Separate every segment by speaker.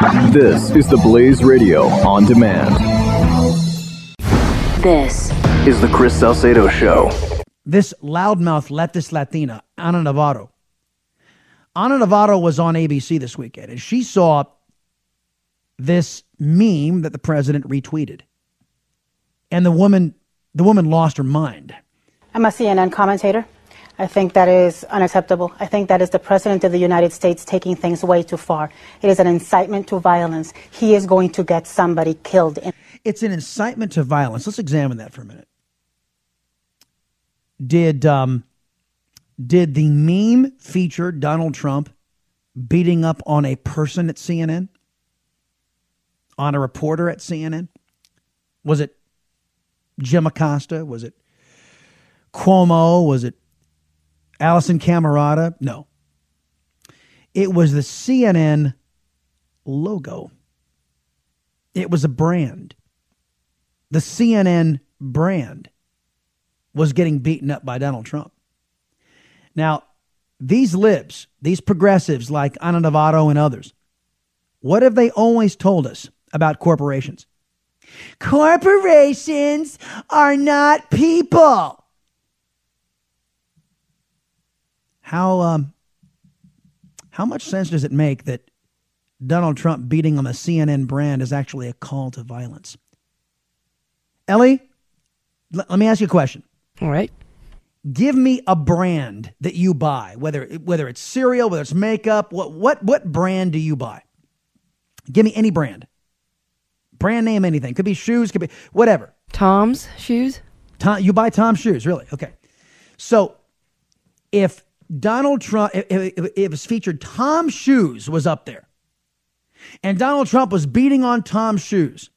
Speaker 1: This is the Blaze Radio on demand.
Speaker 2: This
Speaker 1: is the Chris Salcedo Show.
Speaker 3: This loudmouth leftist Latina, Ana Navarro. Ana Navarro was on ABC this weekend, and she saw this meme that the president retweeted. And the woman, the woman lost her mind.
Speaker 4: I'm a CNN commentator. I think that is unacceptable. I think that is the President of the United States taking things way too far. It is an incitement to violence. He is going to get somebody killed.
Speaker 3: It's an incitement to violence. Let's examine that for a minute. Did um, did the meme feature Donald Trump beating up on a person at CNN? On a reporter at CNN? Was it Jim Acosta? Was it Cuomo? Was it Alisyn Camerota? No. It was the CNN logo. It was a brand. The CNN brand was getting beaten up by Donald Trump. Now, these libs, these progressives like Ana Navarro and others, what have they always told us about corporations? Corporations are not people. How um, how much sense does it make that Donald Trump beating on the CNN brand is actually a call to violence? Ellie, l- let me ask you a question.
Speaker 5: All right.
Speaker 3: Give me a brand that you buy, whether whether it's cereal, whether it's makeup. What what what brand do you buy? Give me any brand. Brand name, anything. Could be shoes, could be whatever.
Speaker 5: Tom's shoes.
Speaker 3: Tom, you buy Tom's shoes, really? Okay. So if Donald Trump, if, if, it was featured Tom Shoes was up there, and Donald Trump was beating on Tom Shoes,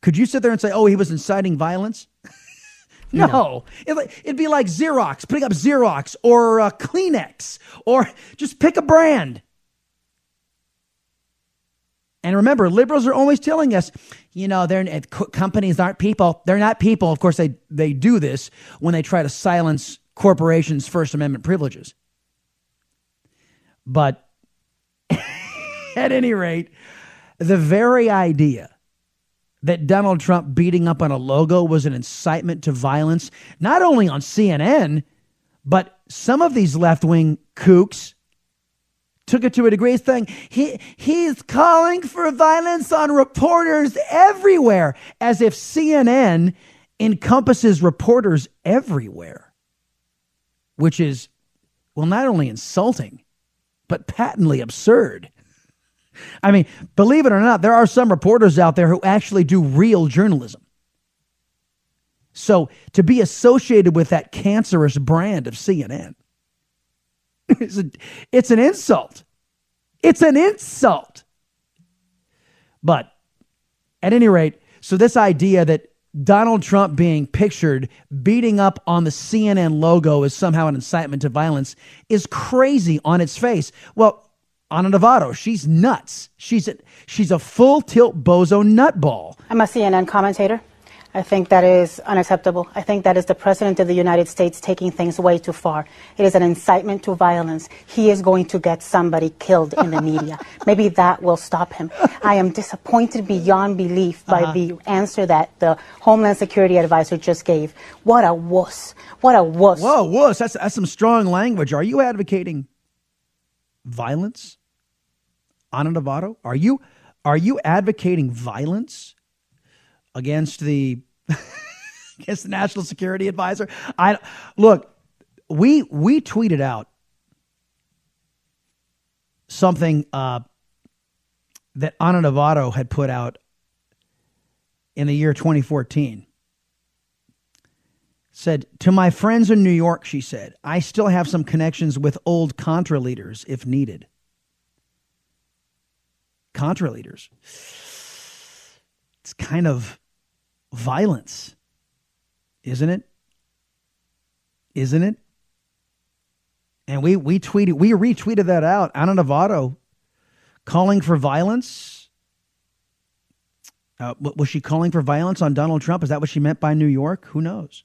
Speaker 3: could you sit there and say, oh, he was inciting violence? no. It, would be like Xerox, putting up Xerox or uh, Kleenex, or just pick a brand. And remember, liberals are always telling us, you know, they're companies aren't people. They're not people. Of course, they they do this when they try to silence corporations' First Amendment privileges. But at any rate, the very idea that Donald Trump beating up on a logo was an incitement to violence, not only on CNN, but some of these left wing kooks took it to a degree saying he he's calling for violence on reporters everywhere as if CNN encompasses reporters everywhere which is, well, not only insulting, but patently absurd. I mean, believe it or not, there are some reporters out there who actually do real journalism. So to be associated with that cancerous brand of CNN, it's, a, it's an insult. It's an insult. But at any rate, so this idea that Donald Trump being pictured beating up on the CNN logo as somehow an incitement to violence is crazy on its face. Well, Ana Navarro, she's nuts. She's a, she's a full tilt bozo nutball.
Speaker 4: I'm a CNN commentator. I think that is unacceptable. I think that is the President of the United States taking things way too far. It is an incitement to violence. He is going to get somebody killed in the media. Maybe that will stop him. I am disappointed beyond belief by uh-huh. the answer that the Homeland Security advisor just gave. What a wuss. What a wuss.
Speaker 3: Whoa, wuss. That's, that's some strong language. Are you advocating violence? Ana Navarro? Are you, are you advocating violence? against the against the national security advisor. I look, we we tweeted out something uh, that Ana Navarro had put out in the year 2014. Said, To my friends in New York, she said, I still have some connections with old Contra leaders if needed. Contra leaders. It's kind of violence, isn't it? Isn't it? And we we tweeted we retweeted that out. Ana Navarro calling for violence. Uh, was she calling for violence on Donald Trump? Is that what she meant by New York? Who knows?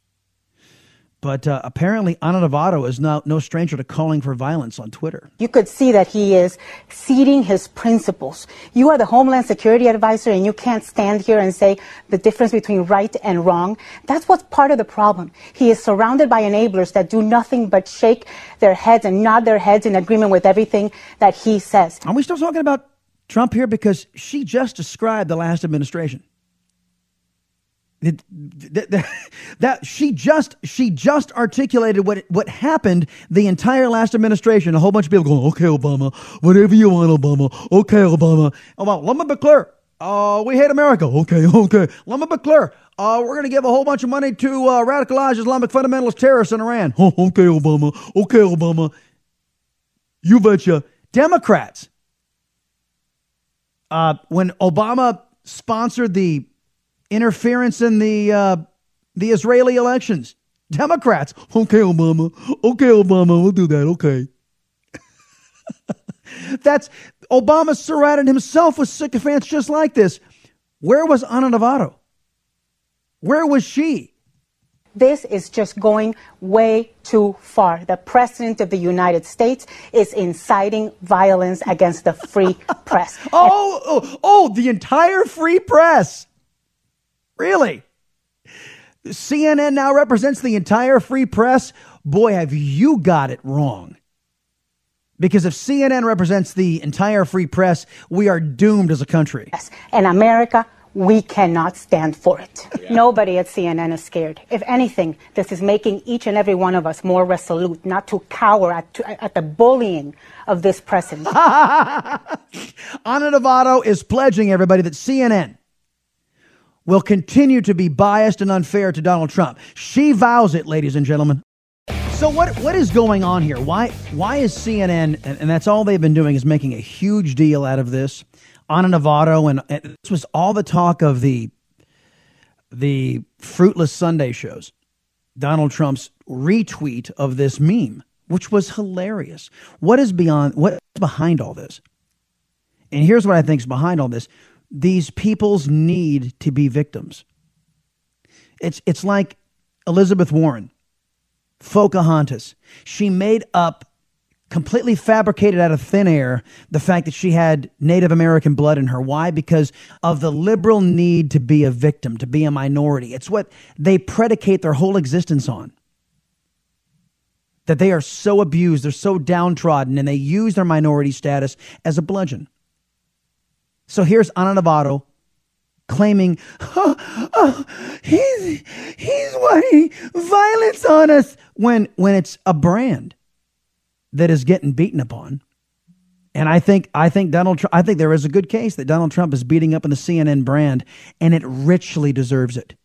Speaker 3: But uh, apparently, Ana Navarro is no, no stranger to calling for violence on Twitter.
Speaker 4: You could see that he is ceding his principles. You are the Homeland Security Advisor, and you can't stand here and say the difference between right and wrong. That's what's part of the problem. He is surrounded by enablers that do nothing but shake their heads and nod their heads in agreement with everything that he says.
Speaker 3: Are we still talking about Trump here? Because she just described the last administration. That, that, she just she just articulated what what happened the entire last administration. A whole bunch of people going, "Okay, Obama, whatever you want, Obama. Okay, Obama. Obama, be clear. Uh, we hate America. Okay, okay. Be clear. Uh, we're going to give a whole bunch of money to uh, radicalized Islamic fundamentalist terrorists in Iran. Oh, okay, Obama. Okay, Obama. You betcha. Democrats. Uh, when Obama sponsored the interference in the uh, the Israeli elections. Democrats, okay, Obama, okay, Obama, we'll do that, okay. That's Obama surrounded himself with sycophants just like this. Where was Ana Navarro? Where was she?
Speaker 4: This is just going way too far. The President of the United States is inciting violence against the free press.
Speaker 3: oh, oh, oh, the entire free press. Really? CNN now represents the entire free press. Boy, have you got it wrong. Because if CNN represents the entire free press, we are doomed as a country.
Speaker 4: Yes. And America, we cannot stand for it. Yeah. Nobody at CNN is scared. If anything, this is making each and every one of us more resolute, not to cower at, at the bullying of this president.
Speaker 3: Ana Navarro is pledging everybody that CNN will continue to be biased and unfair to Donald Trump. She vows it, ladies and gentlemen. So what what is going on here? Why why is CNN and, and that's all they've been doing is making a huge deal out of this Ana Navarro and, and this was all the talk of the the fruitless Sunday shows. Donald Trump's retweet of this meme, which was hilarious. What is beyond what's behind all this? And here's what I think is behind all this these people's need to be victims. It's, it's like Elizabeth Warren, Pocahontas. She made up, completely fabricated out of thin air, the fact that she had Native American blood in her. Why? Because of the liberal need to be a victim, to be a minority. It's what they predicate their whole existence on. That they are so abused, they're so downtrodden, and they use their minority status as a bludgeon. So here's Ana Navarro claiming, oh, oh, he's, he's wanting violence on us when, when it's a brand that is getting beaten upon. And I think I think Donald Trump, I think there is a good case that Donald Trump is beating up on the CNN brand, and it richly deserves it.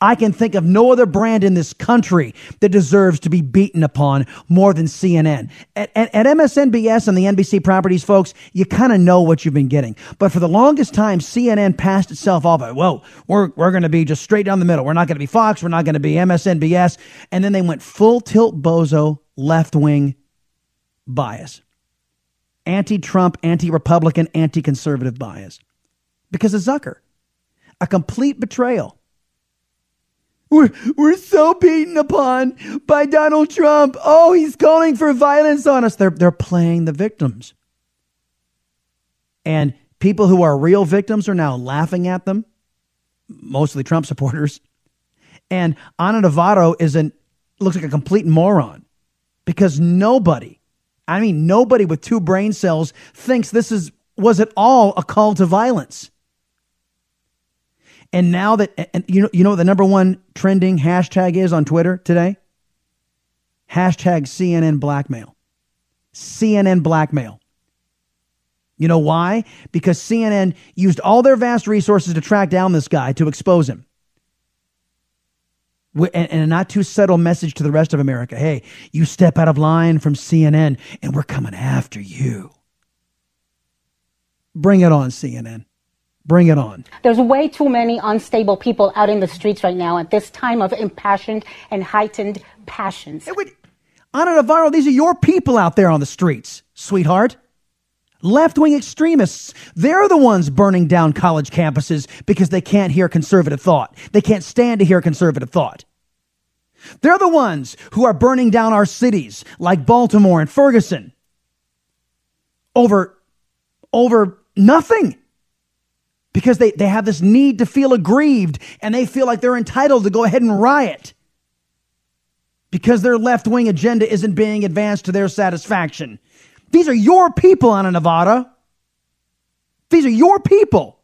Speaker 3: I can think of no other brand in this country that deserves to be beaten upon more than CNN. At, at, at MSNBS and the NBC properties, folks, you kind of know what you've been getting. But for the longest time, CNN passed itself off. Whoa, we're, we're going to be just straight down the middle. We're not going to be Fox. We're not going to be MSNBS. And then they went full tilt bozo, left wing bias. Anti Trump, anti Republican, anti conservative bias. Because of Zucker. A complete betrayal we're, we're so beaten upon by Donald Trump. Oh, he's calling for violence on us. They're, they're playing the victims. And people who are real victims are now laughing at them, mostly Trump supporters. And Ana Navarro is an, looks like a complete moron because nobody, I mean, nobody with two brain cells thinks this is, was at all a call to violence. And now that and you know you know what the number one trending hashtag is on Twitter today? Hashtag CNN blackmail. CNN blackmail. You know why? Because CNN used all their vast resources to track down this guy to expose him. And a not too subtle message to the rest of America hey, you step out of line from CNN and we're coming after you. Bring it on, CNN. Bring it on.
Speaker 4: There's way too many unstable people out in the streets right now at this time of impassioned and heightened passions.
Speaker 3: Hey, wait. Ana Navarro, these are your people out there on the streets, sweetheart. Left wing extremists, they're the ones burning down college campuses because they can't hear conservative thought. They can't stand to hear conservative thought. They're the ones who are burning down our cities like Baltimore and Ferguson over, over nothing because they, they have this need to feel aggrieved and they feel like they're entitled to go ahead and riot because their left wing agenda isn't being advanced to their satisfaction. These are your people, Ana Navarro. These are your people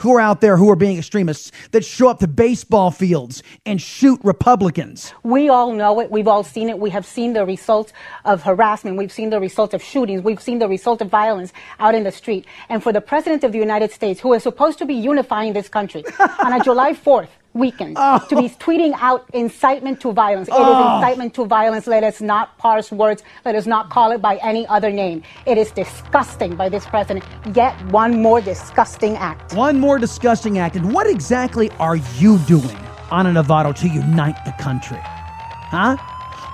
Speaker 3: who are out there who are being extremists that show up to baseball fields and shoot Republicans.
Speaker 4: We all know it. We've all seen it. We have seen the results of harassment. We've seen the results of shootings. We've seen the result of violence out in the street. And for the President of the United States, who is supposed to be unifying this country on a July 4th, weekend oh. to be tweeting out incitement to violence. It oh. is incitement to violence. Let us not parse words. Let us not call it by any other name. It is disgusting by this president. Yet one more disgusting act.
Speaker 3: One more disgusting act. And what exactly are you doing, Ana Navarro, to unite the country? Huh?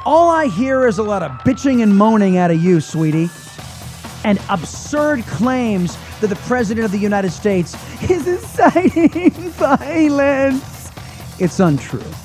Speaker 3: All I hear is a lot of bitching and moaning out of you, sweetie. And absurd claims that the President of the United States is inciting violence. It's untrue.